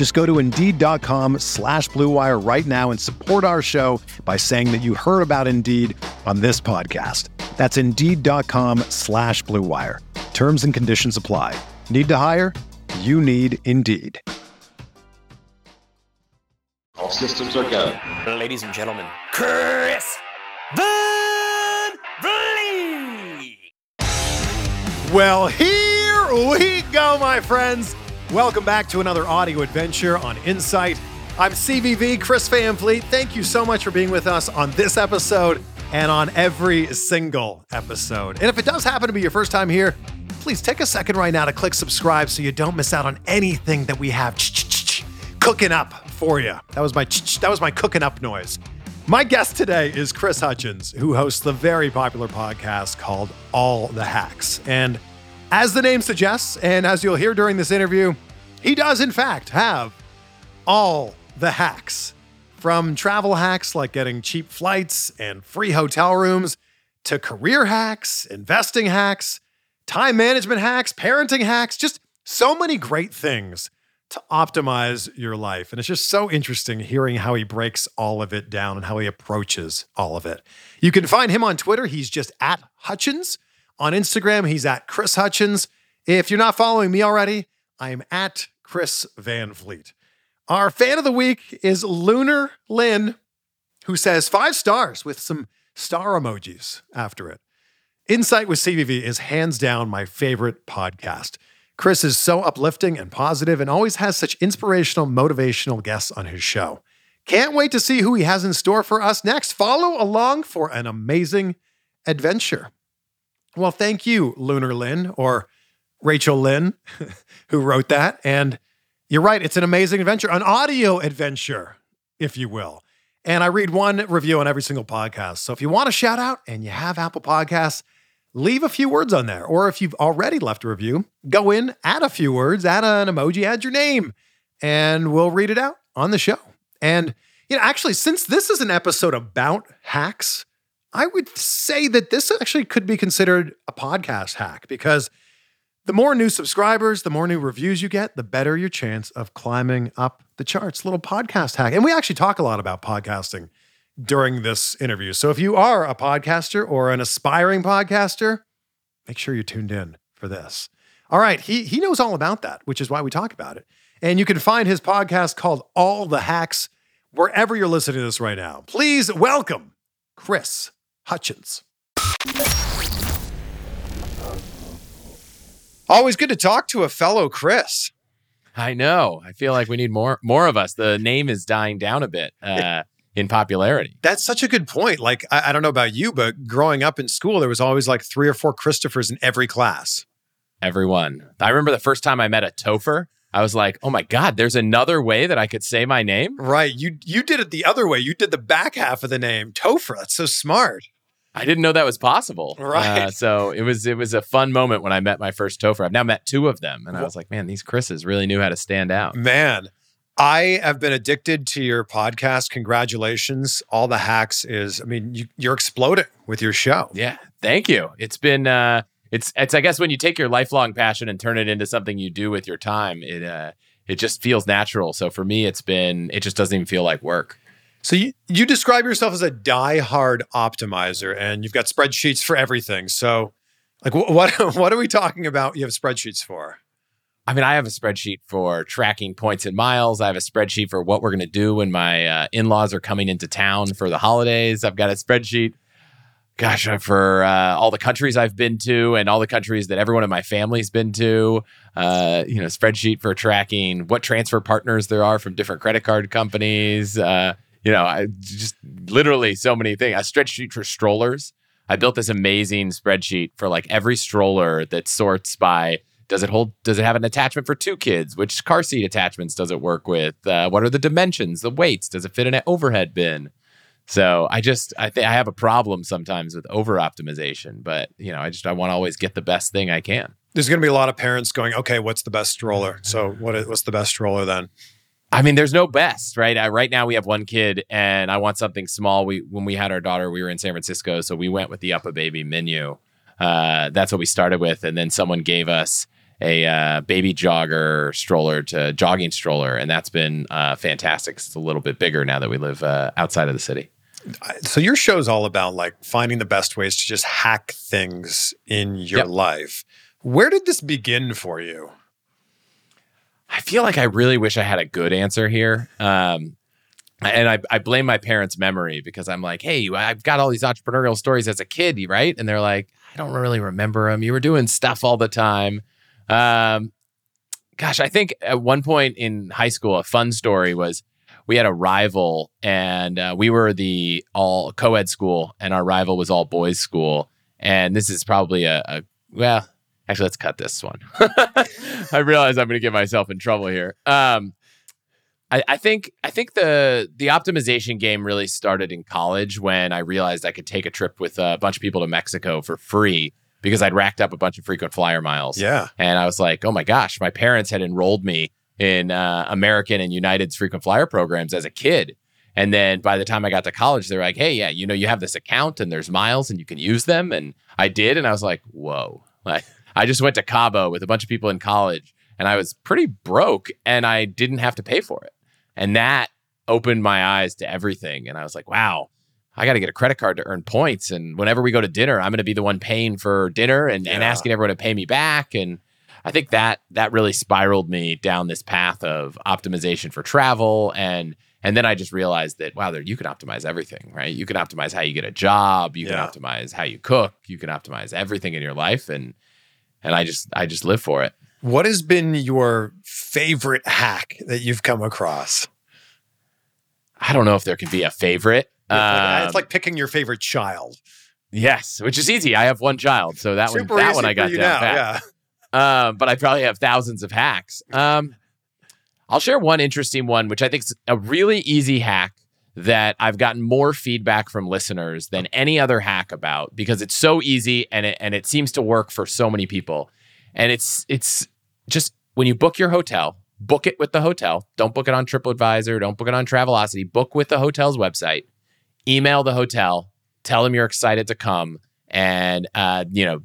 Just go to Indeed.com slash BlueWire right now and support our show by saying that you heard about Indeed on this podcast. That's Indeed.com slash BlueWire. Terms and conditions apply. Need to hire? You need Indeed. All systems are go. Ladies and gentlemen, Chris Van Vliet. Well, here we go, my friends. Welcome back to another audio adventure on Insight. I'm CVV, Chris Van Vliet. Thank you so much for being with us on this episode and on every single episode. And if it does happen to be your first time here, please take a second right now to click subscribe so you don't miss out on anything that we have cooking up for you. That was my that was my cooking up noise. My guest today is Chris Hutchins, who hosts the very popular podcast called All the Hacks. And as the name suggests, and as you'll hear during this interview, he does in fact have all the hacks. From travel hacks like getting cheap flights and free hotel rooms to career hacks, investing hacks, time management hacks, parenting hacks, just so many great things to optimize your life. And it's just so interesting hearing how he breaks all of it down and how he approaches all of it. You can find him on Twitter. He's just at Hutchins. On Instagram, he's at Chris Hutchins. If you're not following me already, I am at Chris Van Vliet. Our fan of the week is Lunar Lynn, who says five stars with some star emojis after it. Insight with CVV is hands down my favorite podcast. Chris is so uplifting and positive and always has such inspirational, motivational guests on his show. Can't wait to see who he has in store for us next. Follow along for an amazing adventure. Well, thank you, Lunar Lynn or Rachel Lynn, who wrote that. And you're right, it's an amazing adventure, an audio adventure, if you will. And I read one review on every single podcast. So if you want a shout out and you have Apple Podcasts, leave a few words on there. Or if you've already left a review, go in, add a few words, add an emoji, add your name, and we'll read it out on the show. And, you know, actually, since this is an episode about hacks, I would say that this actually could be considered a podcast hack because the more new subscribers, the more new reviews you get, the better your chance of climbing up the charts. Little podcast hack. And we actually talk a lot about podcasting during this interview. So if you are a podcaster or an aspiring podcaster, make sure you're tuned in for this. All right, he he knows all about that, which is why we talk about it. And you can find his podcast called All the Hacks wherever you're listening to this right now. Please welcome Chris Hutchins. Always good to talk to a fellow Chris. I know. I feel like we need more more of us. The name is dying down a bit. Uh, in popularity. That's such a good point. Like, I, I, don't know about you, but growing up in school, there was always like three or four Christophers in every class. Everyone. I remember the first time I met a Topher. I was like, "Oh my god, there's another way that I could say my name." Right. You you did it the other way. You did the back half of the name, Topher. That's so smart. I didn't know that was possible. Right. Uh, so it was it was a fun moment when I met my first Topher. I've now met two of them, and I was like, man, these Chris's really knew how to stand out. Man, I have been addicted to your podcast. Congratulations. All the hacks is, I mean, you, you're exploding with your show. Yeah. Thank you. It's been, uh, it's, it's, I guess when you take your lifelong passion and turn it into something you do with your time, it, uh, it just feels natural. So for me, it's been, it just doesn't even feel like work. So you, you describe yourself as a die-hard optimizer and you've got spreadsheets for everything. So like what, what, what are we talking about you have spreadsheets for? I mean, I have a spreadsheet for tracking points and miles. I have a spreadsheet for what we're going to do when my uh, in laws are coming into town for the holidays. I've got a spreadsheet. gosh, uh, for uh, all the countries I've been to and all the countries that everyone in my family's been to. Uh, you know, spreadsheet for tracking what transfer partners there are from different credit card companies. You know, I just literally so many things. A spreadsheet for strollers. I built this amazing spreadsheet for like every stroller that sorts by does it hold does it have an attachment for two kids which car seat attachments does it work with uh, what are the dimensions the weights does it fit in an overhead bin so I just I think I have a problem sometimes with over optimization, but you know I just I want to always get the best thing I can. There's going to be a lot of parents going, okay, what's the best stroller? So what what's the best stroller then? I mean, there's no best, right? I, right now we have one kid, and I want something small. We when we had our daughter, we were in San Francisco, so we went with the UPPAbaby Minu. Uh, that's what we started with, and then someone gave us a uh, baby jogger stroller to jogging stroller, and that's been uh, fantastic. It's a little bit bigger now that we live uh, outside of the city. So your show is all about like finding the best ways to just hack things in your Yep. life. Where did this begin for you? I feel like I really wish I had a good answer here. Um, and I, I blame my parents' memory because I'm like, hey, I've got all these entrepreneurial stories as a kid, right? And they're like, I don't really remember them. You were doing stuff all the time. Um, gosh, I think at one point in high school, a fun story was we had a rival and uh, we were the all co-ed school and our rival was all boys school. And this is probably a, a well, actually, let's cut this one. I realize I'm going to get myself in trouble here. Um, I, I think I think the the optimization game really started in college when I realized I could take a trip with a bunch of people to Mexico for free because I'd racked up a bunch of frequent flyer miles. Yeah. And I was like, oh my gosh, my parents had enrolled me in uh, American and United's frequent flyer programs as a kid. And then by the time I got to college, they're like, hey, yeah, you know, you have this account and there's miles and you can use them. And I did. And I was like, whoa. Like, I just went to Cabo with a bunch of people in college and I was pretty broke and I didn't have to pay for it. And that opened my eyes to everything. And I was like, wow, I got to get a credit card to earn points. And whenever we go to dinner, I'm going to be the one paying for dinner and, and asking everyone to pay me back. And I think that that really spiraled me down this path of optimization for travel and and then I just realized that wow, there you can optimize everything, right? You can optimize how you get a job, you Yeah. can optimize how you cook, you can optimize everything in your life and and I just I just live for it. What has been your favorite hack that you've come across? I don't know if there can be a favorite. Um, it's like picking your favorite child. yes, which is easy. I have one child, so that one Super that one I got down now. Yeah. um, but I probably have thousands of hacks. Um, I'll share one interesting one, which I think is a really easy hack that I've gotten more feedback from listeners than any other hack about because it's so easy and it and it seems to work for so many people. And it's it's just when you book your hotel, book it with the hotel. Don't book it on TripAdvisor. Don't book it on Travelocity. Book with the hotel's website. Email the hotel. Tell them you're excited to come, and uh, you know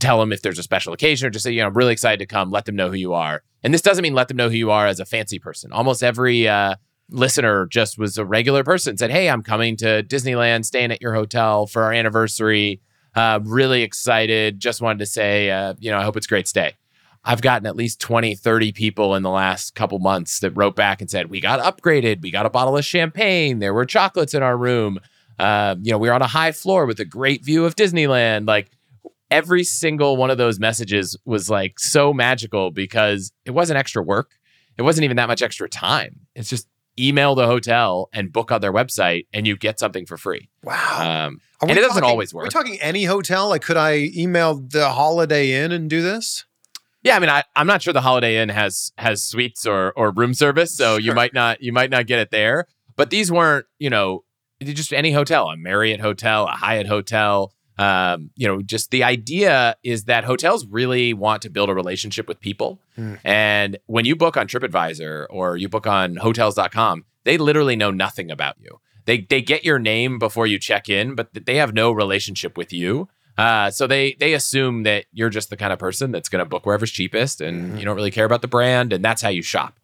tell them if there's a special occasion or just say, you know, I'm really excited to come. Let them know who you are. And this doesn't mean let them know who you are as a fancy person. Almost every uh, listener just was a regular person, said, Hey, I'm coming to Disneyland, staying at your hotel for our anniversary. Uh, really excited. Just wanted to say, uh, you know, I hope it's a great stay. I've gotten at least 20, 30 people in the last couple months that wrote back and said, We got upgraded. We got a bottle of champagne. There were chocolates in our room. Uh, you know, we were on a high floor with a great view of Disneyland. Like, every single one of those messages was like so magical because it wasn't extra work. It wasn't even that much extra time. It's just email the hotel and book on their website and you get something for free. Wow. Um, and it doesn't talking- always Are we work. talking any hotel? Like, could I email the Holiday Inn and do this? yeah, I mean, I, I'm not sure the Holiday Inn has has suites or or room service, so you might not you might not get it there. But these weren't, you know, just any hotel, a Marriott hotel, a Hyatt hotel. Um, you know, just the idea is that hotels really want to build a relationship with people. Hmm. And when you book on TripAdvisor or you book on hotels.com, they literally know nothing about you. They they get your name before you check in, but they have no relationship with you. Uh, so they they assume that you're just the kind of person that's going to book wherever's cheapest, and Mhm. you don't really care about the brand, and that's how you shop.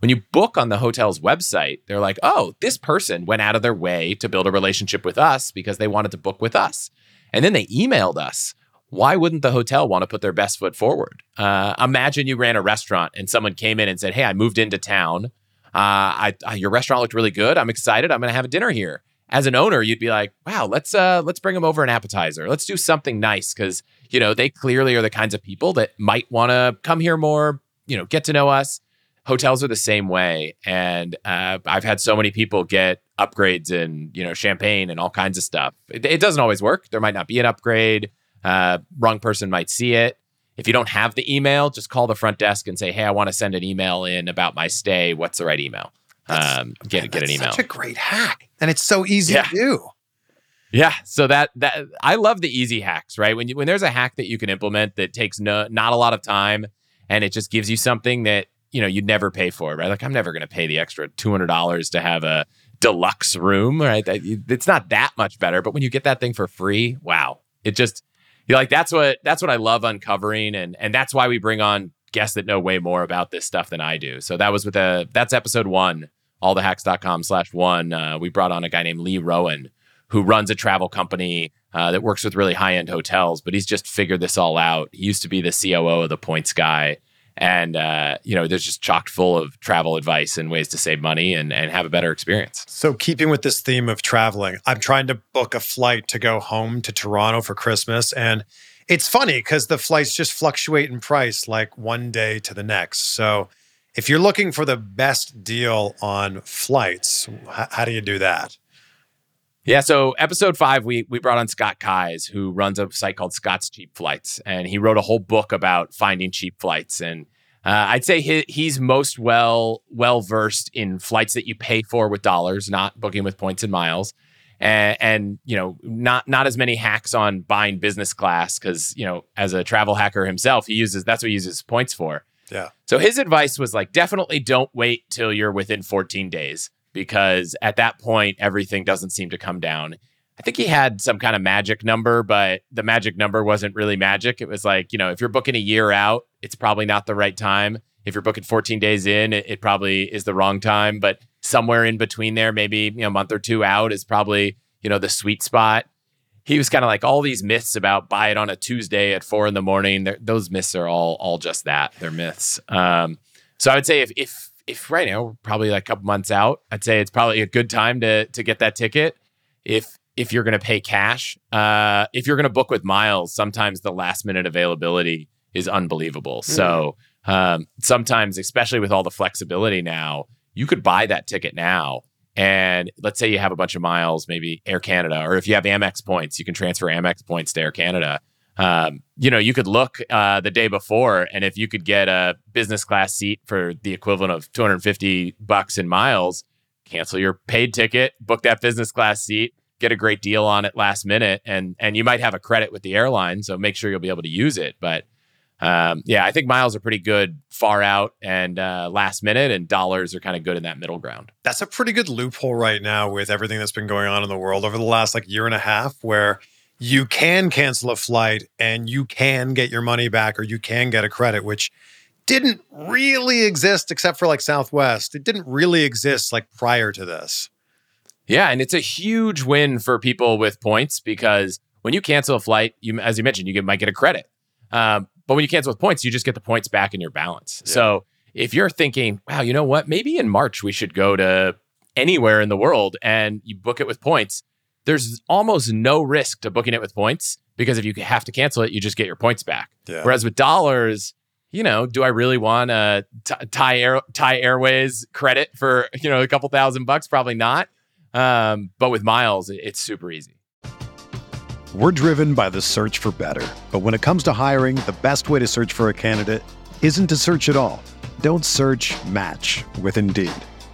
When you book on the hotel's website, they're like, "Oh, this person went out of their way to build a relationship with us because they wanted to book with us," and then they emailed us. Why wouldn't the hotel want to put their best foot forward? Uh, imagine you ran a restaurant and someone came in and said, "Hey, I moved into town. Uh, I, I your restaurant looked really good. I'm excited. I'm going to have a dinner here." as an owner, you'd be like, wow, let's uh let's bring them over an appetizer. Let's do something nice because you know they clearly are the kinds of people that might want to come here more. You know, get to know us. Hotels are the same way, and uh, I've had so many people get upgrades in you know champagne and all kinds of stuff. It, it doesn't always work. There might not be an upgrade. Uh, wrong person might see it. If you don't have the email, just call the front desk and say, "Hey, I want to send an email in about my stay. What's the right email?" Um, get Man, get an email. Such a great hack, and it's so easy Yeah. to do. Yeah, so that that I love the easy hacks, right? When you when there's a hack that you can implement that takes no not a lot of time and it just gives you something that, you know, you'd never pay for, right? Like I'm never going to pay the extra $200 to have a deluxe room, right? It's not that much better, but when you get that thing for free, wow. It just you're like that's what that's what I love uncovering and and that's why we bring on guests that know way more about this stuff than I do. So that was with a that's episode 1 allthehacks.com slash one. Uh, we brought on a guy named Lee Rowan who runs a travel company uh, that works with really high end hotels, but he's just figured this all out. He used to be the COO of the Points Guy. And, uh, you know, there's just chocked full of travel advice and ways to save money and, and have a better experience. So, keeping with this theme of traveling, I'm trying to book a flight to go home to Toronto for Christmas. And it's funny because the flights just fluctuate in price like one day to the next. So, if you're looking for the best deal on flights, h- how do you do that? Yeah, so episode five, we we brought on Scott Keyes, who runs a site called Scott's Cheap Flights, and he wrote a whole book about finding cheap flights. And uh, I'd say he, he's most well well versed in flights that you pay for with dollars, not booking with points and miles, and, and you know not not as many hacks on buying business class because you know as a travel hacker himself, he uses that's what he uses points for. Yeah. So his advice was like, definitely don't wait till you're within 14 days because at that point, everything doesn't seem to come down. I think he had some kind of magic number, but the magic number wasn't really magic. It was like, you know, if you're booking a year out, it's probably not the right time. If you're booking 14 days in, it, it probably is the wrong time. But somewhere in between there, maybe you know, a month or two out is probably, you know, the sweet spot he was kind of like all these myths about buy it on a Tuesday at four in the morning. Those myths are all all just that. They're myths. Um, so I would say if if if right now we're probably like a couple months out, I'd say it's probably a good time to to get that ticket. If if you're going to pay cash, uh, if you're going to book with miles, sometimes the last minute availability is unbelievable. So um, sometimes, especially with all the flexibility now, you could buy that ticket now and let's say you have a bunch of miles, maybe Air Canada, or if you have Amex points, you can transfer Amex points to Air Canada. Um, you know, you could look uh, the day before, and if you could get a business class seat for the equivalent of 250 bucks in miles, cancel your paid ticket, book that business class seat, get a great deal on it last minute, and and you might have a credit with the airline, so make sure you'll be able to use it. But um, yeah, I think miles are pretty good far out and uh, last minute, and dollars are kind of good in that middle ground. That's a pretty good loophole right now with everything that's been going on in the world over the last like year and a half, where you can cancel a flight and you can get your money back or you can get a credit, which didn't really exist except for like Southwest. It didn't really exist like prior to this. Yeah, and it's a huge win for people with points because when you cancel a flight, you as you mentioned, you get, might get a credit. Um, but when you cancel with points, you just get the points back in your balance. Yeah. So if you're thinking, wow, you know what? Maybe in March we should go to anywhere in the world and you book it with points, there's almost no risk to booking it with points because if you have to cancel it, you just get your points back. Yeah. Whereas with dollars, you know, do I really want a Th- Thai Air Thai Airways credit for you know a couple thousand bucks? Probably not. Um, but with miles, it's super easy. We're driven by the search for better. But when it comes to hiring, the best way to search for a candidate isn't to search at all. Don't search match with Indeed.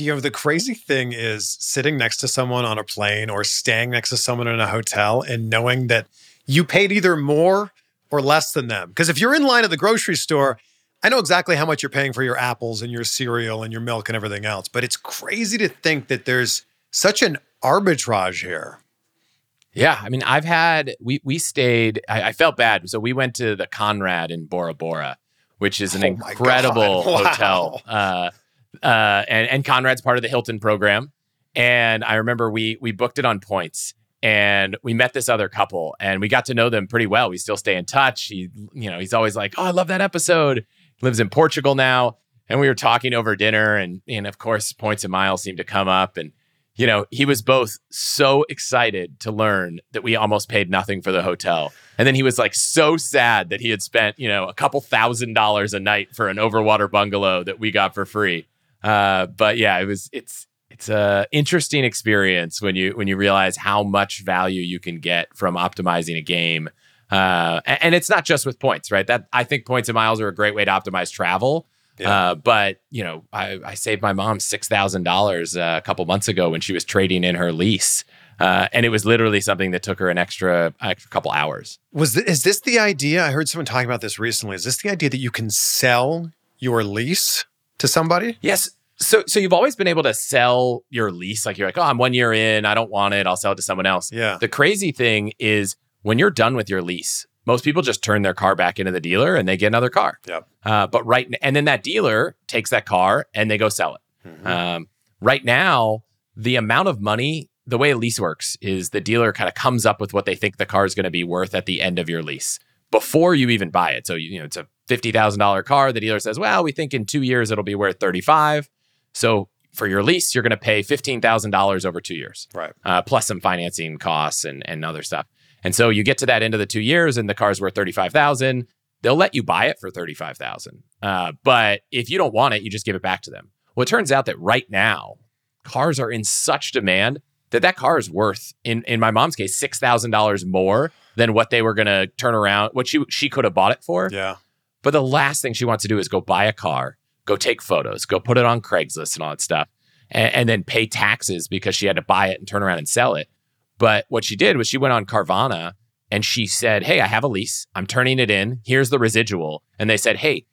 you know the crazy thing is sitting next to someone on a plane or staying next to someone in a hotel and knowing that you paid either more or less than them because if you're in line at the grocery store i know exactly how much you're paying for your apples and your cereal and your milk and everything else but it's crazy to think that there's such an arbitrage here yeah, I mean, I've had we we stayed. I, I, felt bad, so we went to the Conrad in Bora Bora, which is an oh incredible wow. hotel. Uh, uh, and and Conrad's part of the Hilton program. And I remember we we booked it on points, and we met this other couple, and we got to know them pretty well. We still stay in touch. He, you know, he's always like, "Oh, I love that episode." He lives in Portugal now, and we were talking over dinner, and and of course, points and miles seemed to come up, and you know, he was both so excited to learn that we almost paid nothing for the hotel. And then he was like so sad that he had spent, you know, a couple thousand dollars a night for an overwater bungalow that we got for free. Uh, but yeah, it was it's it's a interesting experience when you when you realize how much value you can get from optimizing a game. Uh, and, and, it's not just with points, right? That I think points and miles are a great way to optimize travel. Yeah. Uh, but you know, I, I saved my mom six thousand uh, dollars a couple months ago when she was trading in her lease, uh, and it was literally something that took her an extra, extra couple hours. Was th- is this the idea? I heard someone talking about this recently. Is this the idea that you can sell your lease to somebody? Yes. So, so you've always been able to sell your lease. Like you're like, oh, I'm one year in. I don't want it. I'll sell it to someone else. Yeah. The crazy thing is when you're done with your lease, most people just turn their car back into the dealer and they get another car. Yep. Uh, but right, and then that dealer takes that car and they go sell it. Mm-hmm. Um, right now, the amount of money, the way a lease works is the dealer kind of comes up with what they think the car is going to be worth at the end of your lease before you even buy it. So you, you know it's a fifty thousand dollar car. The dealer says, "Well, we think in two years it'll be worth thirty five. So for your lease, you're going to pay fifteen thousand dollars over two years, right? Uh, plus some financing costs and and other stuff. And so you get to that end of the two years, and the car's worth thirty five thousand. They'll let you buy it for thirty five thousand. Uh, but if you don't want it, you just give it back to them. Well, it turns out that right now, cars are in such demand that that car is worth, in in my mom's case, six thousand dollars more than what they were going to turn around, what she she could have bought it for. Yeah. But the last thing she wants to do is go buy a car go take photos, go put it on Craigslist and all that stuff, and, and, then pay taxes because she had to buy it and turn around and sell it. But what she did was she went on Carvana and she said, Hey, I have a lease. I'm turning it in. Here's the residual. And they said, Hey,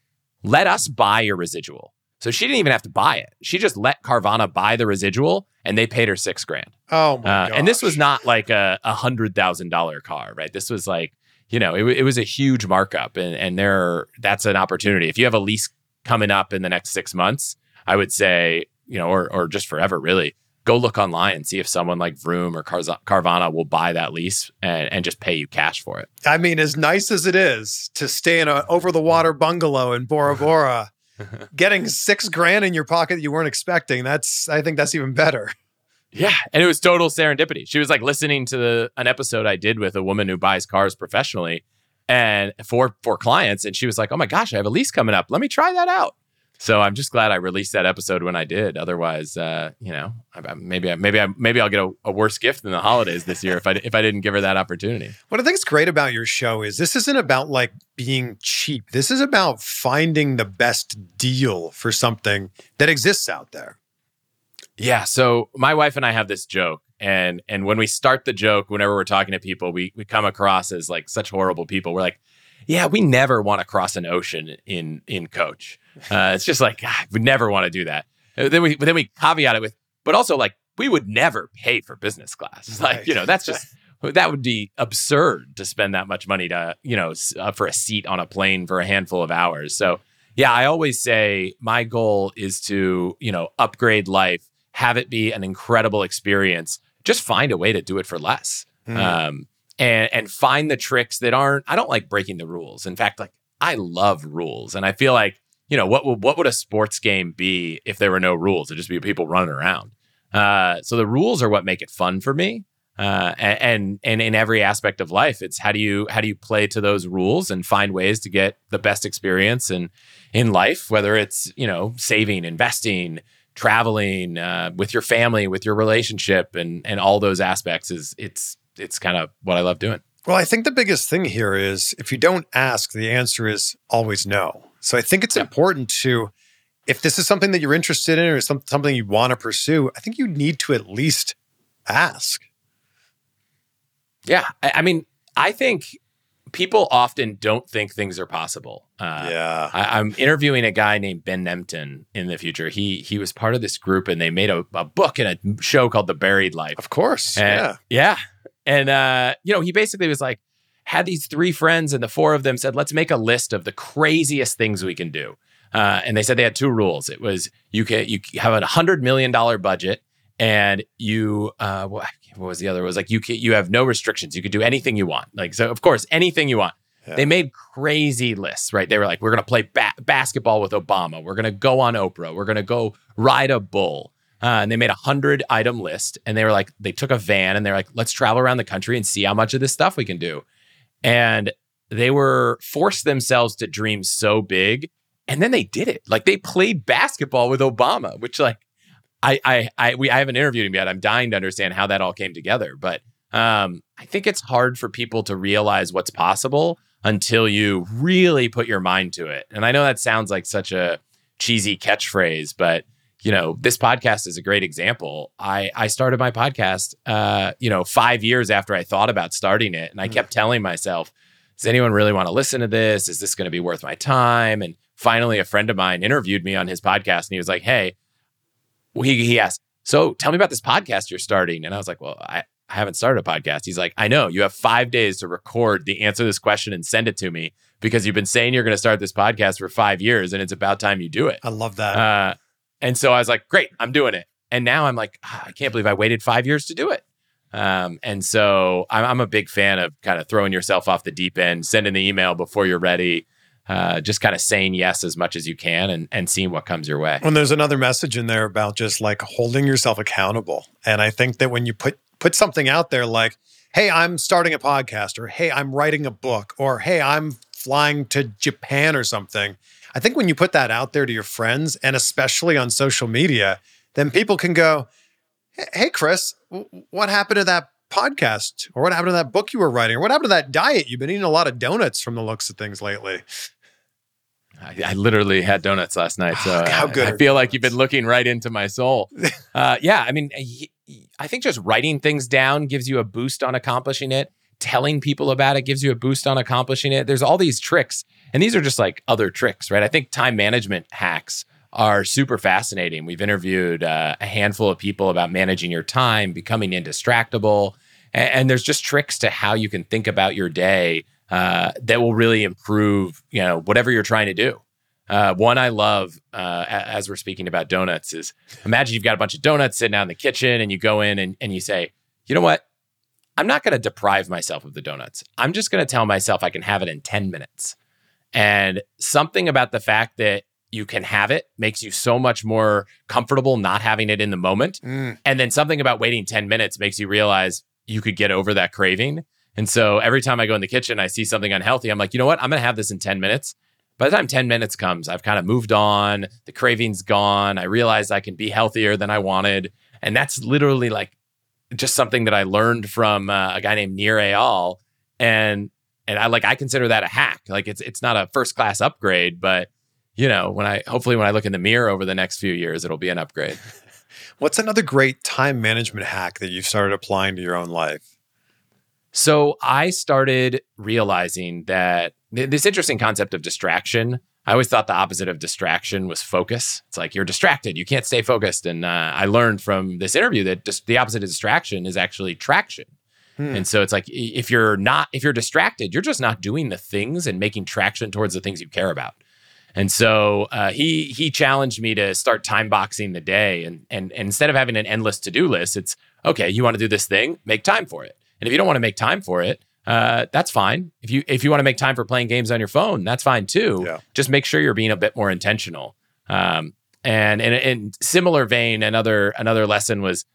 let us buy your residual. So she didn't even have to buy it. She just let Carvana buy the residual and they paid her six grand. Oh my uh, And this was not like a, a hundred thousand dollar car, right? This was like, you know, it, it was a huge markup and, and there, that's an opportunity. If you have a lease coming up in the next six months, I would say, you know, or, or just forever really, go look online and see if someone like Vroom or Carvana will buy that lease and, and just pay you cash for it. I mean, as nice as it is to stay in an over the water bungalow in Bora Bora, getting six grand in your pocket that you weren't expecting, that's, I think that's even better. Yeah, and it was total serendipity. She was like listening to the, an episode I did with a woman who buys cars professionally, and for for clients and she was like oh my gosh i have a lease coming up. Let me try that out. So i'm just glad i released that episode when i did. Otherwise uh, you know maybe I, maybe I, maybe i'll get a, a, worse gift than the holidays this year if i if i didn't give her that opportunity. What i think is great about your show is this isn't about like being cheap. This is about finding the best deal for something that exists out there yeah so my wife and i have this joke and and when we start the joke whenever we're talking to people we we come across as like such horrible people. We're like yeah we never want to cross an ocean in in coach. Uh, it's just like God, we never want to do that. Uh, then we then we caveat it with but also like we would never pay for business class. Like you know that's just that would be absurd to spend that much money to you know uh, for a seat on a plane for a handful of hours. So Yeah, I always say my goal is to, you know, upgrade life, have it be an incredible experience. Just find a way to do it for less. Mm. Um, and and find the tricks that aren't I don't like breaking the rules. In fact, like I love rules. And I feel like, you know, what would what would a sports game be if there were no rules? It'd just be people running around. Uh, so the rules are what make it fun for me. Uh, and, and and in every aspect of life, it's how do you how do you play to those rules and find ways to get the best experience and in life, whether it's you know saving, investing, traveling uh, with your family, with your relationship, and and all those aspects is it's it's kind of what I love doing. Well, I think the biggest thing here is if you don't ask, the answer is always no. So I think it's Yeah. important to, if this is something that you're interested in or some, something you want to pursue, I think you need to at least ask. Yeah, I, I mean, I think people often don't think things are possible. Uh, yeah. I, I'm interviewing a guy named Ben Nemtin in the future. He he was part of this group, and they made a, a book and a show called The Buried Life. Of course. And- yeah. yeah, and uh, you know, he basically was like had these three friends, and the four of them said, "Let's make a list of the craziest things we can do." Uh, and they said they had two rules. It was you can you have a hundred million dollar budget, and you uh, what, what was the other? It was like you can, you have no restrictions. You could do anything you want. Like so, of course, anything you want. Yeah. They made crazy lists, right? They were like, we're going to play ba- basketball with Obama. We're going to go on Oprah. We're going to go ride a bull. Uh, and they made a hundred item list. And they were like, they took a van and they're like, let's travel around the country and see how much of this stuff we can do. And they were forced themselves to dream so big. And then they did it. Like they played basketball with Obama, which like I I I we I haven't interviewed him yet. I'm dying to understand how that all came together. But um, I think it's hard for people to realize what's possible until you really put your mind to it. And I know that sounds like such a cheesy catchphrase, but you know, this podcast is a great example. I I started my podcast uh, you know, 5 years after I thought about starting it, and I kept telling myself, does anyone really want to listen to this? Is this going to be worth my time? And finally a friend of mine interviewed me on his podcast and he was like, "Hey, he he asked, so tell me about this podcast you're starting. And I was like, well, I, I haven't started a podcast. He's like, I know you have five days to record the answer to this question and send it to me because you've been saying you're going to start this podcast for five years and it's about time you do it. I love that. Uh, and so I was like, great, I'm doing it. And now I'm like, "Ah, I can't believe I waited five years to do it. Um, and so I'm, I'm a big fan of kind of throwing yourself off the deep end, sending the email before you're ready, uh, just kind of saying yes as much as you can and, and seeing what comes your way. And there's another message in there about just like holding yourself accountable. And I think that when you put put something out there like, "Hey, I'm starting a podcast," or "Hey, I'm writing a book," or "Hey, I'm flying to Japan," or something, I think when you put that out there to your friends and especially on social media, then people can go, "Hey, Chris, what happened to that?" podcast or what happened to that book you were writing or what happened to that diet you've been eating a lot of donuts from the looks of things lately I, I literally had donuts last night, so How good I are feel like you've been looking right into my soul. Uh, yeah, I mean, I think just writing things down gives you a boost on accomplishing it. Telling people about it gives you a boost on accomplishing it. There's all these tricks, and these are just like other tricks, right? I think time management hacks are super fascinating. We've interviewed uh, a handful of people about managing your time, becoming indistractable, and, and there's just tricks to how you can think about your day uh, that will really improve, you know, whatever you're trying to do. Uh, one I love, uh, as we're speaking about donuts, is imagine you've got a bunch of donuts sitting out in the kitchen, and you go in and, and you say, you know what? I'm not going to deprive myself of the donuts. I'm just going to tell myself I can have it in 10 minutes. And something about the fact that you can have it makes you so much more comfortable not having it in the moment. Mm. And then something about waiting 10 minutes makes you realize you could get over that craving. And so every time I go in the kitchen, I see something unhealthy. I'm like, you know what? I'm going to have this in 10 minutes. By the time 10 minutes comes, I've kind of moved on. The craving's gone. I realized I can be healthier than I wanted. And that's literally like just something that I learned from uh, a guy named Nir Eyal. And and I like I consider that a hack. Like it's it's not a first class upgrade, but you know, when I hopefully when I look in the mirror over the next few years, it'll be an upgrade. What's another great time management hack that you've started applying to your own life? So I started realizing that th- this interesting concept of distraction. I always thought the opposite of distraction was focus. It's like you're distracted, you can't stay focused. And uh, I learned from this interview that just the opposite of distraction is actually traction. Hmm. And so it's like if you're not, if you're distracted, you're just not doing the things and making traction towards the things you care about. And so uh, he he challenged me to start time boxing the day, and, and and instead of having an endless to do list, it's okay. You want to do this thing, make time for it. And if you don't want to make time for it, uh, that's fine. If you if you want to make time for playing games on your phone, that's fine too. Yeah. Just make sure you're being a bit more intentional. Um, and in, in similar vein, another another lesson was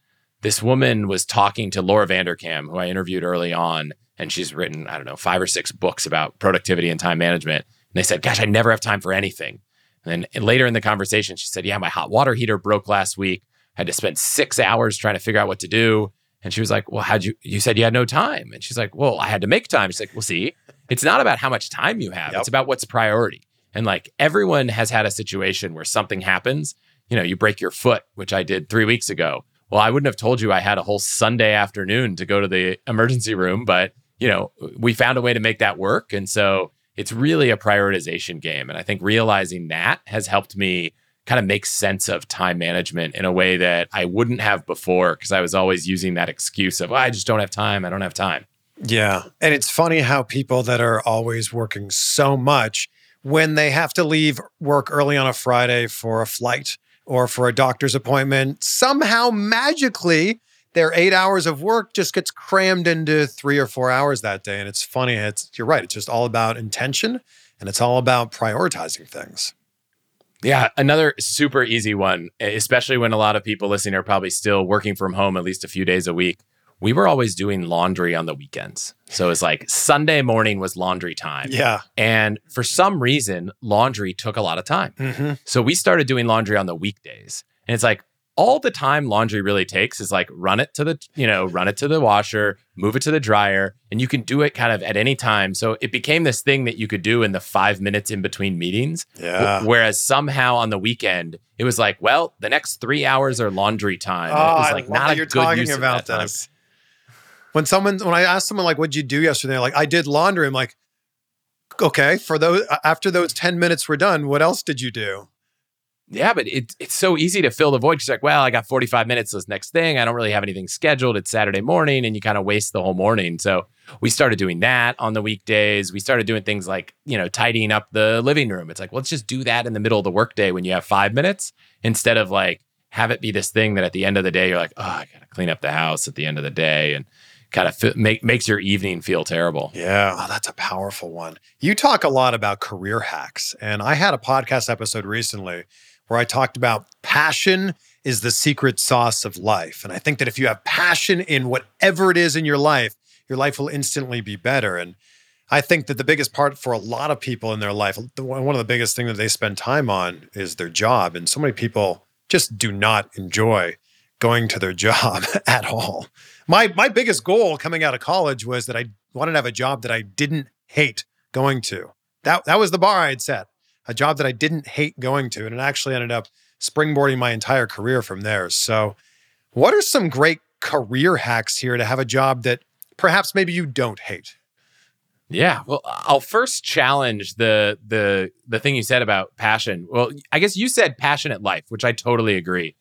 this woman was talking to Laura Vanderkam, who I interviewed early on, and she's written I don't know five or six books about productivity and time management. And they said, "Gosh, I never have time for anything." And then later in the conversation, she said, "Yeah, my hot water heater broke last week. I had to spend six hours trying to figure out what to do." And she was like, Well, how'd you, you said you had no time. And she's like, Well, I had to make time. She's like, Well, see, it's not about how much time you have, Yep. it's about what's priority. And like everyone has had a situation where something happens, you know, you break your foot, which I did three weeks ago. Well, I wouldn't have told you I had a whole Sunday afternoon to go to the emergency room, but, you know, we found a way to make that work. And so it's really a prioritization game. And I think realizing that has helped me kind of make sense of time management in a way that I wouldn't have before because I was always using that excuse of, "Oh, I just don't have time. I don't have time. Yeah. And it's funny how people that are always working so much, when they have to leave work early on a Friday for a flight or for a doctor's appointment, somehow magically their eight hours of work just gets crammed into three or four hours that day. And it's funny. It's you're right. It's just all about intention and it's all about prioritizing things. Yeah, another super easy one, especially when a lot of people listening are probably still working from home at least a few days a week. We were always doing laundry on the weekends. So it's like Sunday morning was laundry time. Yeah. And for some reason, laundry took a lot of time. Mm-hmm. So we started doing laundry on the weekdays. And it's like all the time laundry really takes is like run it to the, you know, run it to the washer, move it to the dryer, and you can do it kind of at any time. So it became this thing that you could do in the 5 minutes in between meetings. Yeah. Wh- Whereas somehow on the weekend, it was like, well, the next 3 hours are laundry time. Oh, it was like not a you're good talking use of about that time. When someone, when I ask someone like, "What'd you do yesterday?" Like, "I did laundry." I'm like, "Okay." For those after those ten minutes were done, what else did you do? Yeah, but it, it's so easy to fill the void. She's like, well, I got 45 minutes this next thing. I don't really have anything scheduled. It's Saturday morning, and you kind of waste the whole morning. So we started doing that on the weekdays. We started doing things like, you know, tidying up the living room. It's like, well, let's just do that in the middle of the workday when you have five minutes instead of like have it be this thing that at the end of the day, you're like, oh, I got to clean up the house at the end of the day and kind of fi- make, makes your evening feel terrible. Yeah, oh, that's a powerful one. You talk a lot about career hacks, and I had a podcast episode recently where I talked about passion is the secret sauce of life. And I think that if you have passion in whatever it is in your life, your life will instantly be better. And I think that the biggest part for a lot of people in their life, one of the biggest things that they spend time on is their job. And so many people just do not enjoy going to their job at all. My my biggest goal coming out of college was that I wanted to have a job that I didn't hate going to. That that was the bar I had set. A job that I didn't hate going to, and it actually ended up springboarding my entire career from there. So, what are some great career hacks here to have a job that perhaps maybe you don't hate? Yeah, well, I'll first challenge the the the thing you said about passion. Well, I guess you said passionate life, which I totally agree.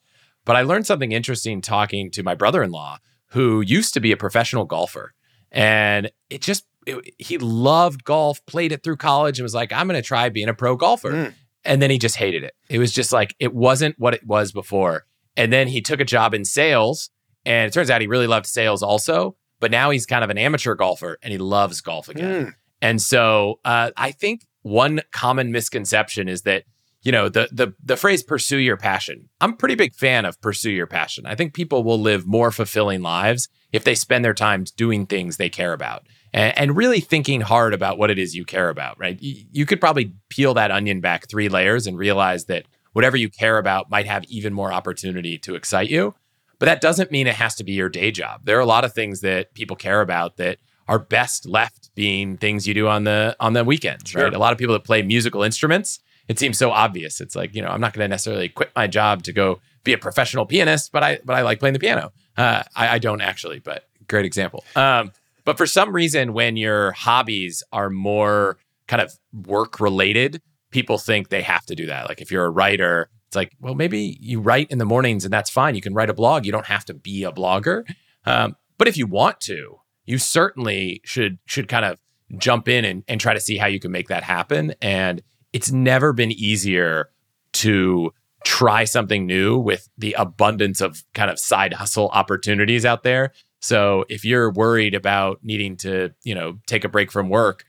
But I learned something interesting talking to my brother-in-law who used to be a professional golfer. And it just it- he loved golf, played it through college and was like, I'm going to try being a pro golfer. Mm. And then he just hated it. It was just like it wasn't what it was before. And then he took a job in sales and it turns out he really loved sales also, but now he's kind of an amateur golfer and he loves golf again. Mm. And so uh, I think one common misconception is that you know the the the phrase "pursue your passion." I'm a pretty big fan of "pursue your passion." I think people will live more fulfilling lives if they spend their time doing things they care about and, and really thinking hard about what it is you care about. Right? You, you could probably peel that onion back three layers and realize that whatever you care about might have even more opportunity to excite you. But that doesn't mean it has to be your day job. There are a lot of things that people care about that are best left being things you do on the on the weekends, Sure. right? A lot of people that play musical instruments, it seems so obvious. It's like, you know, I'm not going to necessarily quit my job to go be a professional pianist, but I but I like playing the piano. Uh, I, I don't actually, but great example. Um, but for some reason, when your hobbies are more kind of work related, people think they have to do that. Like if you're a writer, it's like, well, maybe you write in the mornings and that's fine. You can write a blog. You don't have to be a blogger. Um, but if you want to, you certainly should should kind of jump in and, and try to see how you can make that happen. And it's never been easier to try something new with the abundance of kind of side hustle opportunities out there. So if you're worried about needing to, you know, take a break from work,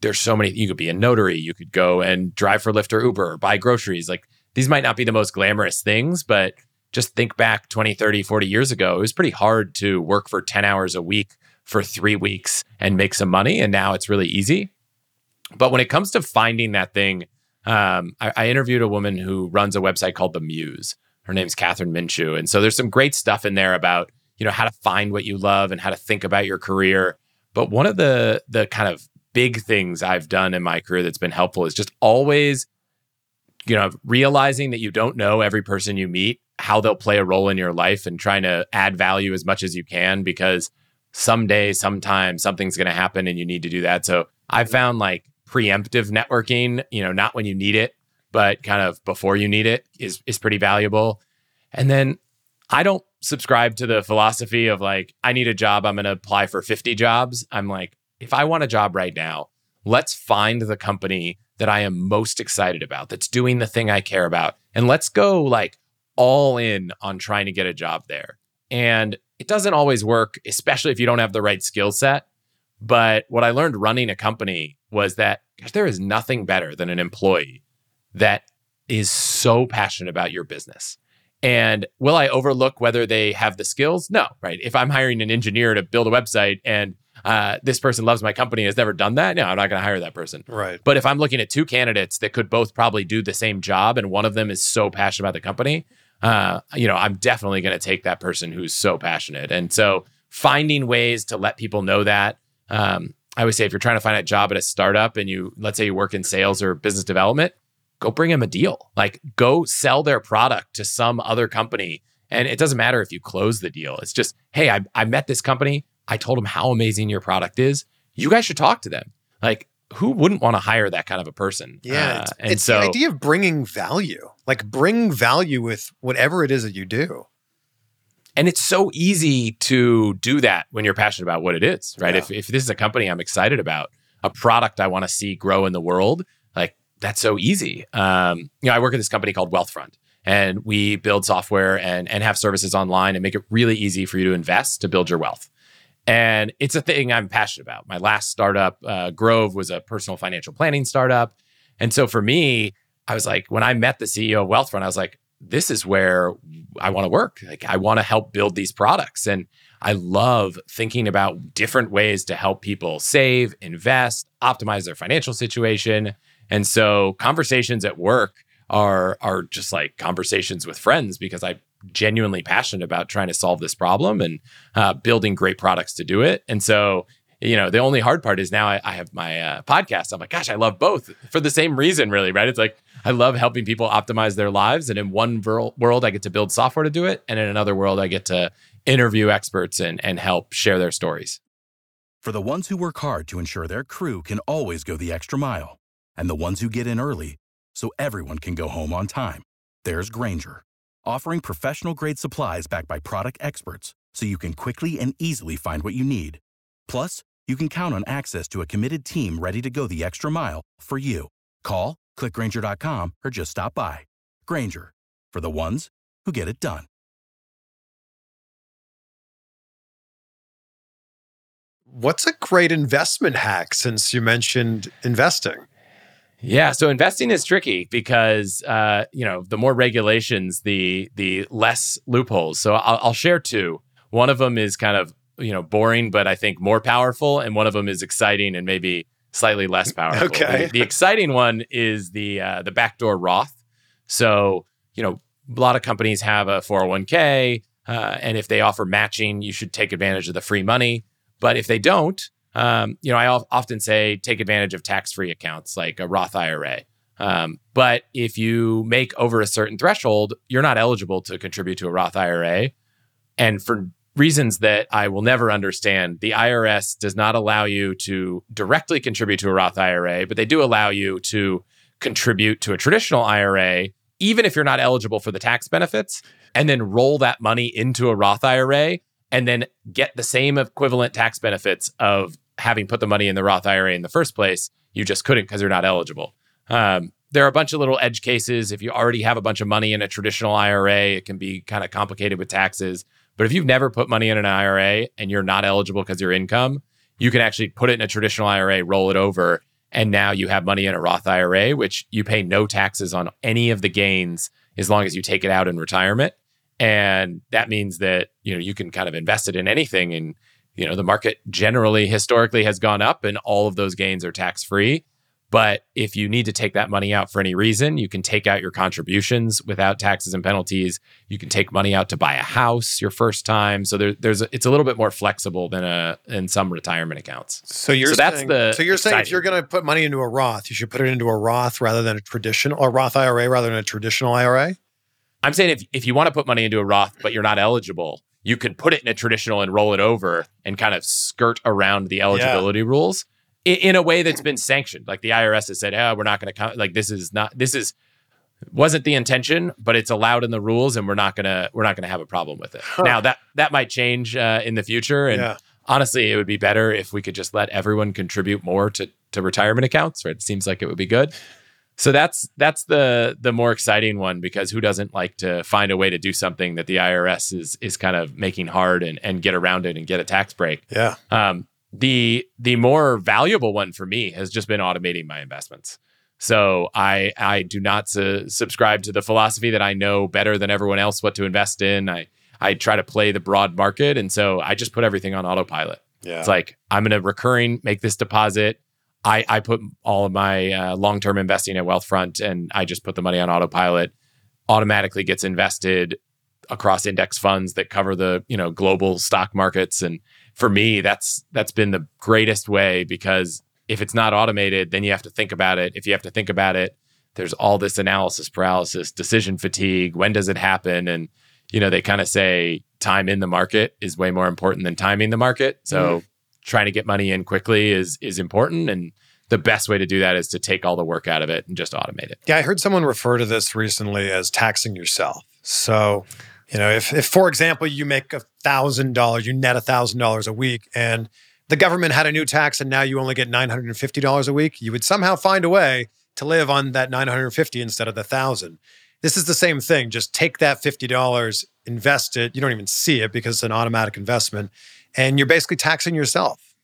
there's so many you could be a notary, you could go and drive for Lyft or Uber or buy groceries. Like these might not be the most glamorous things, but just think back 20, 30, 40 years ago, it was pretty hard to work for 10 hours a week for 3 weeks and make some money and now it's really easy. But when it comes to finding that thing um, I, I, interviewed a woman who runs a website called The Muse. Her name's Kathryn Minshew. And so there's some great stuff in there about, you know, how to find what you love and how to think about your career. But one of the the kind of big things I've done in my career that's been helpful is just always, you know, realizing that you don't know every person you meet, how they'll play a role in your life and trying to add value as much as you can because someday, sometime, something's going to happen and you need to do that. So I found like preemptive networking, you know, not when you need it, but kind of before you need it is is pretty valuable. And then I don't subscribe to the philosophy of like I need a job, I'm going to apply for 50 jobs. I'm like if I want a job right now, let's find the company that I am most excited about, that's doing the thing I care about, and let's go like all in on trying to get a job there. And it doesn't always work, especially if you don't have the right skill set. But what I learned running a company was that gosh, there is nothing better than an employee that is so passionate about your business. And will I overlook whether they have the skills? No, right? If I'm hiring an engineer to build a website and uh, this person loves my company and has never done that, no, I'm not going to hire that person. Right. But if I'm looking at two candidates that could both probably do the same job and one of them is so passionate about the company, uh, you know, I'm definitely going to take that person who's so passionate. And so finding ways to let people know that um, I would say if you're trying to find a job at a startup and you, let's say you work in sales or business development, go bring them a deal. Like go sell their product to some other company. And it doesn't matter if you close the deal. It's just, hey, I, I met this company. I told them how amazing your product is. You guys should talk to them. Like, who wouldn't want to hire that kind of a person? Yeah. Uh, it's, and it's so the idea of bringing value, like bring value with whatever it is that you do. And it's so easy to do that when you're passionate about what it is, right? Yeah. If, if this is a company I'm excited about, a product I want to see grow in the world, like that's so easy. Um, you know, I work at this company called Wealthfront, and we build software and, and have services online and make it really easy for you to invest to build your wealth. And it's a thing I'm passionate about. My last startup, uh, Grove, was a personal financial planning startup. And so for me, I was like, when I met the CEO of Wealthfront, I was like, this is where I want to work. Like I want to help build these products. And I love thinking about different ways to help people save, invest, optimize their financial situation. And so conversations at work are are just like conversations with friends because I'm genuinely passionate about trying to solve this problem and uh, building great products to do it. And so you know, the only hard part is now I, I have my uh, podcast. I'm like, gosh, I love both for the same reason, really, right? It's like I love helping people optimize their lives. And in one ver- world, I get to build software to do it. And in another world, I get to interview experts and, and help share their stories. For the ones who work hard to ensure their crew can always go the extra mile, and the ones who get in early so everyone can go home on time, there's Grainger, offering professional grade supplies backed by product experts so you can quickly and easily find what you need. Plus, you can count on access to a committed team ready to go the extra mile for you. Call, clickgranger.com, or just stop by. Grainger, for the ones who get it done. What's a great investment hack since you mentioned investing? Yeah, so investing is tricky because uh, you know the more regulations, the the less loopholes. So I'll, I'll share two. One of them is kind of you know boring, but I think more powerful, and one of them is exciting and maybe slightly less powerful. Okay. The, the exciting one is the uh, the backdoor Roth. So you know a lot of companies have a 401k, uh, and if they offer matching, you should take advantage of the free money. But if they don't, um, you know, I al- often say take advantage of tax free accounts like a Roth IRA. Um, but if you make over a certain threshold, you're not eligible to contribute to a Roth IRA. And for reasons that I will never understand, the IRS does not allow you to directly contribute to a Roth IRA, but they do allow you to contribute to a traditional IRA, even if you're not eligible for the tax benefits, and then roll that money into a Roth IRA and then get the same equivalent tax benefits of having put the money in the Roth IRA in the first place. You just couldn't because you're not eligible. Um, there are a bunch of little edge cases. If you already have a bunch of money in a traditional IRA, it can be kind of complicated with taxes. But if you've never put money in an IRA and you're not eligible because your income, you can actually put it in a traditional IRA, roll it over, and now you have money in a Roth IRA, which you pay no taxes on any of the gains as long as you take it out in retirement. And that means that, you know, you can kind of invest it in anything and you know the market generally historically has gone up and all of those gains are tax free but if you need to take that money out for any reason, you can take out your contributions without taxes and penalties. You can take money out to buy a house your first time. So there, there's a, it's a little bit more flexible than a in some retirement accounts. So you're So that's saying, the so you're saying if you're going to put money into a Roth, you should put it into a Roth rather than a traditional or Roth IRA rather than a traditional IRA. I'm saying if if you want to put money into a Roth but you're not eligible, you could put it in a traditional and roll it over and kind of skirt around the eligibility rules in, in a way that's been sanctioned. Like the IRS has said, "Oh, we're not going to come." Like this is not this is wasn't the intention, but it's allowed in the rules, and we're not gonna we're not gonna have a problem with it. Now that that might change uh, in the future, and Yeah. honestly, it would be better if we could just let everyone contribute more to to retirement accounts. Right? It seems like it would be good. So that's that's the the more exciting one because who doesn't like to find a way to do something that the IRS is is kind of making hard and and get around it and get a tax break. Yeah. Um, the the more valuable one for me has just been automating my investments. So I I do not su- subscribe to the philosophy that I know better than everyone else what to invest in. I I try to play the broad market, and so I just put everything on autopilot. Yeah. It's like I'm going to recurring make this deposit. I I put all of my uh, long term investing at Wealthfront, and I just put the money on autopilot. Automatically gets invested across index funds that cover the you know global stock markets, and for me, that's that's been the greatest way because if it's not automated, then you have to think about it. If you have to think about it, there's all this analysis paralysis, decision fatigue. When does it happen? And you know they kind of say time in the market is way more important than timing the market. So mm-hmm. trying to get money in quickly is is important and the best way to do that is to take all the work out of it and just automate it. Yeah, I heard someone refer to this recently as taxing yourself. So, you know, if, if for example, you make a thousand dollars, you net a thousand dollars a week, and the government had a new tax, and now you only get nine hundred and fifty dollars a week, you would somehow find a way to live on that nine hundred and fifty instead of the thousand. This is the same thing. Just take that fifty dollars, invest it. You don't even see it because it's an automatic investment, and you're basically taxing yourself.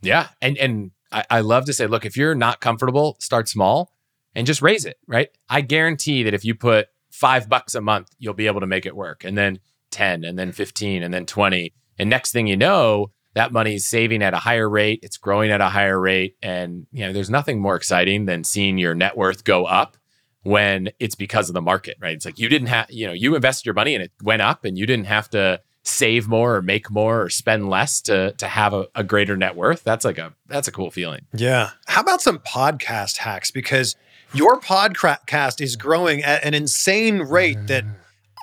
Yeah. And and I, I love to say, look, if you're not comfortable, start small and just raise it, right? I guarantee that if you put five bucks a month, you'll be able to make it work. And then 10, and then 15, and then 20. And next thing you know, that money's saving at a higher rate, it's growing at a higher rate. And you know, there's nothing more exciting than seeing your net worth go up when it's because of the market, right? It's like you didn't have, you know, you invested your money and it went up and you didn't have to save more or make more or spend less to to have a, a greater net worth. That's like a that's a cool feeling. Yeah. How about some podcast hacks? Because your podcast is growing at an insane rate that mm.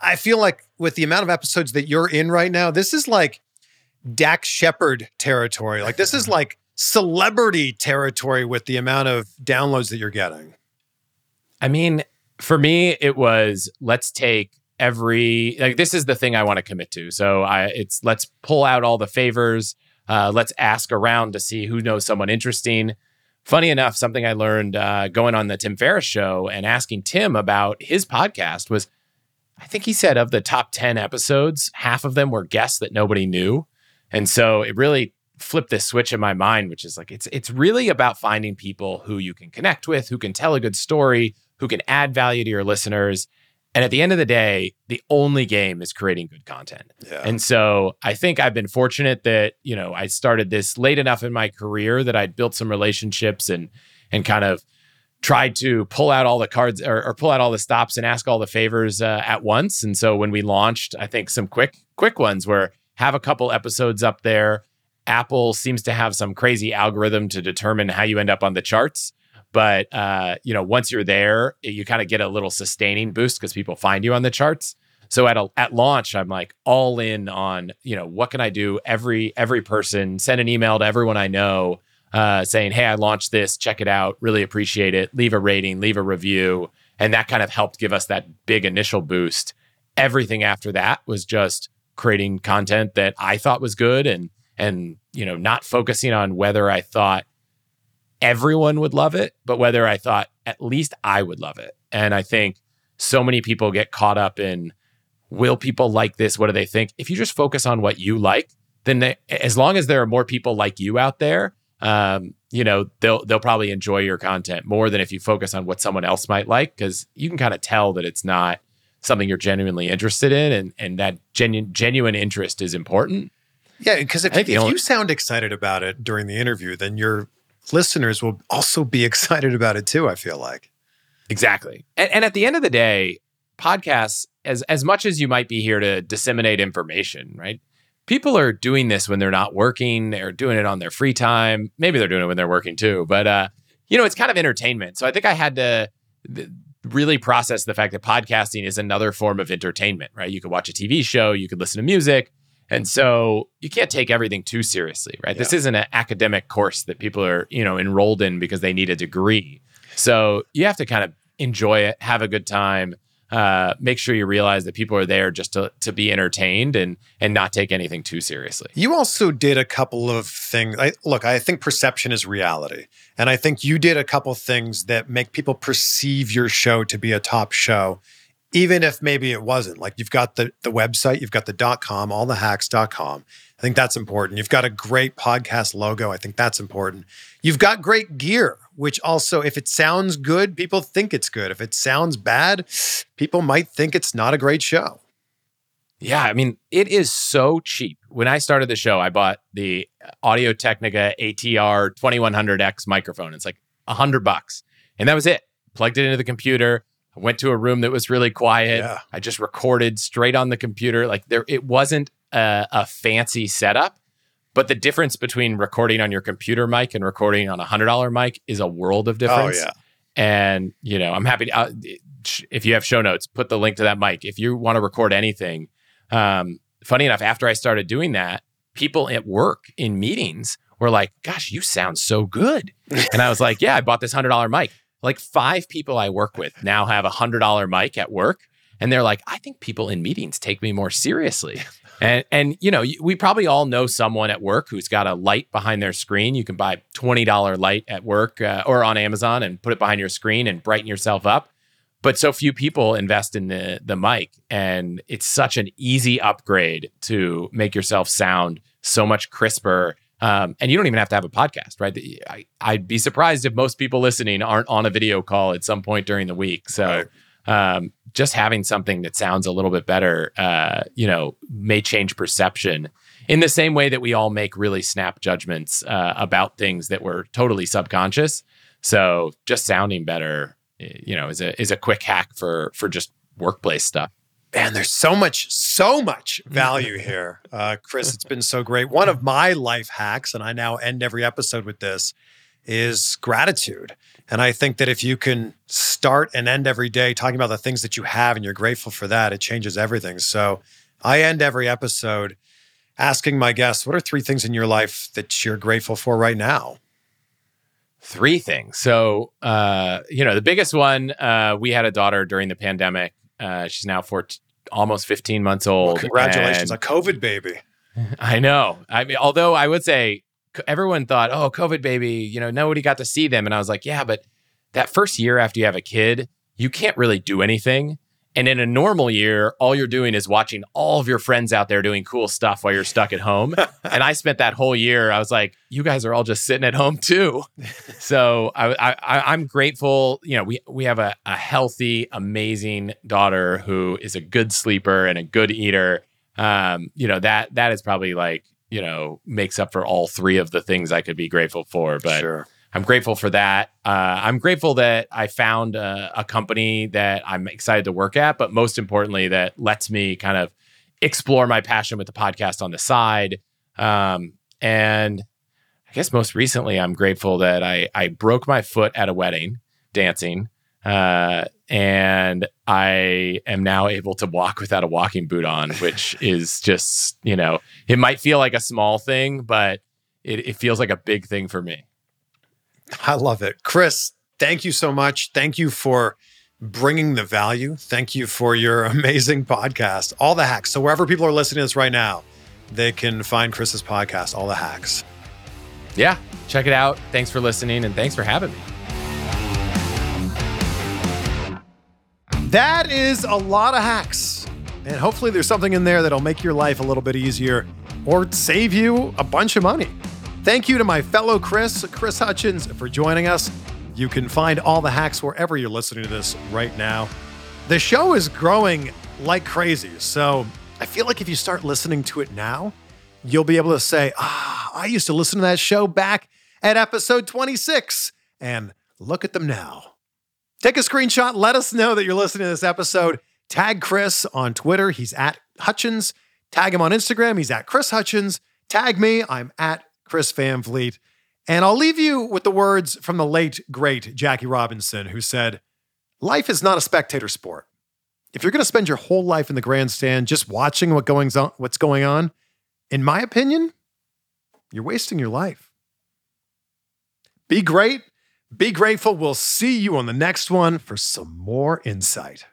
I feel like with the amount of episodes that you're in right now, this is like Dax Shepard territory. Like this is like celebrity territory with the amount of downloads that you're getting. I mean, for me, it was let's take every like this is the thing I want to commit to. So I it's let's pull out all the favors. Uh, let's ask around to see who knows someone interesting. Funny enough, something I learned uh, going on the Tim Ferriss show and asking Tim about his podcast was, I think he said of the top ten episodes, half of them were guests that nobody knew, and so it really flipped this switch in my mind, which is like it's it's really about finding people who you can connect with, who can tell a good story, who can add value to your listeners. And at the end of the day, the only game is creating good content. Yeah. And so I think I've been fortunate that, you know, I started this late enough in my career that I'd built some relationships and and kind of tried to pull out all the cards or, or pull out all the stops and ask all the favors uh, at once. And so when we launched, I think some quick quick ones were have a couple episodes up there. Apple seems to have some crazy algorithm to determine how you end up on the charts. But uh, you know, once you're there, you kind of get a little sustaining boost because people find you on the charts. So at a, at launch, I'm like all in on you know what can I do? Every every person send an email to everyone I know uh, saying, "Hey, I launched this. Check it out. Really appreciate it. Leave a rating, leave a review." And that kind of helped give us that big initial boost. Everything after that was just creating content that I thought was good and and you know not focusing on whether I thought everyone would love it, but whether I thought at least I would love it. And I think so many people get caught up in will people like this? What do they think? If you just focus on what you like, then they, as long as there are more people like you out there, um, you know, they'll they'll probably enjoy your content more than if you focus on what someone else might like because you can kind of tell that it's not something you're genuinely interested in, and and that genuine genuine interest is important. Yeah, because if, I think the if only- you sound excited about it during the interview, then your listeners will also be excited about it too. I feel like. Exactly. And, and at the end of the day, podcasts, as as much as you might be here to disseminate information, right? People are doing this when they're not working. They're doing it on their free time. Maybe they're doing it when they're working too. But uh, you know, it's kind of entertainment. So I think I had to th- really process the fact that podcasting is another form of entertainment, right? You could watch a TV show, you could listen to music. And so you can't take everything too seriously, right? This isn't an academic course that people are, you know, enrolled in because they need a degree. So you have to kind of enjoy it, have a good time, uh, make sure you realize that people are there just to to be entertained and and not take anything too seriously. You also did a couple of things. I, look, I think perception is reality. And I think you did a couple things that make people perceive your show to be a top show, even if maybe it wasn't. Like you've got the, the website, you've got the dot com, allthehacks.com. I think that's important. You've got a great podcast logo. I think that's important. You've got great gear, which also, if it sounds good, people think it's good. If it sounds bad, people might think it's not a great show. Yeah, I mean, it is so cheap. When I started the show, I bought the Audio Technica ATR 2100X microphone. It's like a hundred bucks, and that was it. Plugged it into the computer. I went to a room that was really quiet. Yeah. I just recorded straight on the computer. Like there, it wasn't a, a fancy setup, but the difference between recording on your computer mic and recording on a hundred dollar mic is a world of difference. Oh, yeah. And you know, I'm happy to. Uh, if you have show notes, put the link to that mic. If you want to record anything, um, funny enough, after I started doing that, people at work in meetings were like, "Gosh, you sound so good," and I was like, "Yeah, I bought this hundred dollar mic." Like five people I work with now have a hundred dollar mic at work, and they're like, "I think people in meetings take me more seriously." And and you know, we probably all know someone at work who's got a light behind their screen. You can buy twenty dollar light at work uh, or on Amazon and put it behind your screen and brighten yourself up. But so few people invest in the the mic, and it's such an easy upgrade to make yourself sound so much crisper. Um, and you don't even have to have a podcast, right? I, I'd be surprised if most people listening aren't on a video call at some point during the week. So um, just having something that sounds a little bit better, uh, you know, may change perception in the same way that we all make really snap judgments uh, about things that were totally subconscious. So just sounding better, eh, you know, is a is a quick hack for for just workplace stuff. Man, there's so much, so much value here. Uh, Chris, it's been so great. One of my life hacks, and I now end every episode with this, is gratitude. And I think that if you can start and end every day talking about the things that you have and you're grateful for that, it changes everything. So I end every episode asking my guests, what are three things in your life that you're grateful for right now? Three things. So, uh, you know, the biggest one, uh, we had a daughter during the pandemic. Uh, she's now four, almost 15 months old. Well, congratulations, a COVID baby. I know. I mean, although I would say everyone thought, oh, COVID baby, you know, nobody got to see them. And I was like, yeah, but that first year after you have a kid, you can't really do anything. And in a normal year, all you're doing is watching all of your friends out there doing cool stuff while you're stuck at home. and I spent that whole year, I was like, you guys are all just sitting at home too. so I, I'm grateful. You know, we, we have a, a healthy, amazing daughter who is a good sleeper and a good eater. Um, you know, that that is probably like, you know, makes up for all three of the things I could be grateful for. But sure. I'm grateful for that. Uh, I'm grateful that I found a, a company that I'm excited to work at, but most importantly, that lets me kind of explore my passion with the podcast on the side. Um, and I guess most recently, I'm grateful that I I broke my foot at a wedding dancing, uh, and I am now able to walk without a walking boot on, which is just you know it might feel like a small thing, but it, it feels like a big thing for me. I love it. Chris, thank you so much. Thank you for bringing the value. Thank you for your amazing podcast, All the Hacks. So, wherever people are listening to this right now, they can find Chris's podcast, All the Hacks. yeah, check it out. Thanks for listening and thanks for having me. That is a lot of hacks. And hopefully, there's something in there that'll make your life a little bit easier or save you a bunch of money. Thank you to my fellow Chris, Chris Hutchins, for joining us. You can find all the hacks wherever you're listening to this right now. The show is growing like crazy. So I feel like if you start listening to it now, you'll be able to say, ah, I used to listen to that show back at episode 26. And look at them now. Take a screenshot. Let us know that you're listening to this episode. Tag Chris on Twitter. He's at Hutchins. Tag him on Instagram. He's at Chris Hutchins. Tag me. I'm at Chris Van Vliet. And I'll leave you with the words from the late, great Jackie Robinson, who said, Life is not a spectator sport. If you're going to spend your whole life in the grandstand just watching what on, what's going on, in my opinion, you're wasting your life. Be great. Be grateful. We'll see you on the next one for some more insight.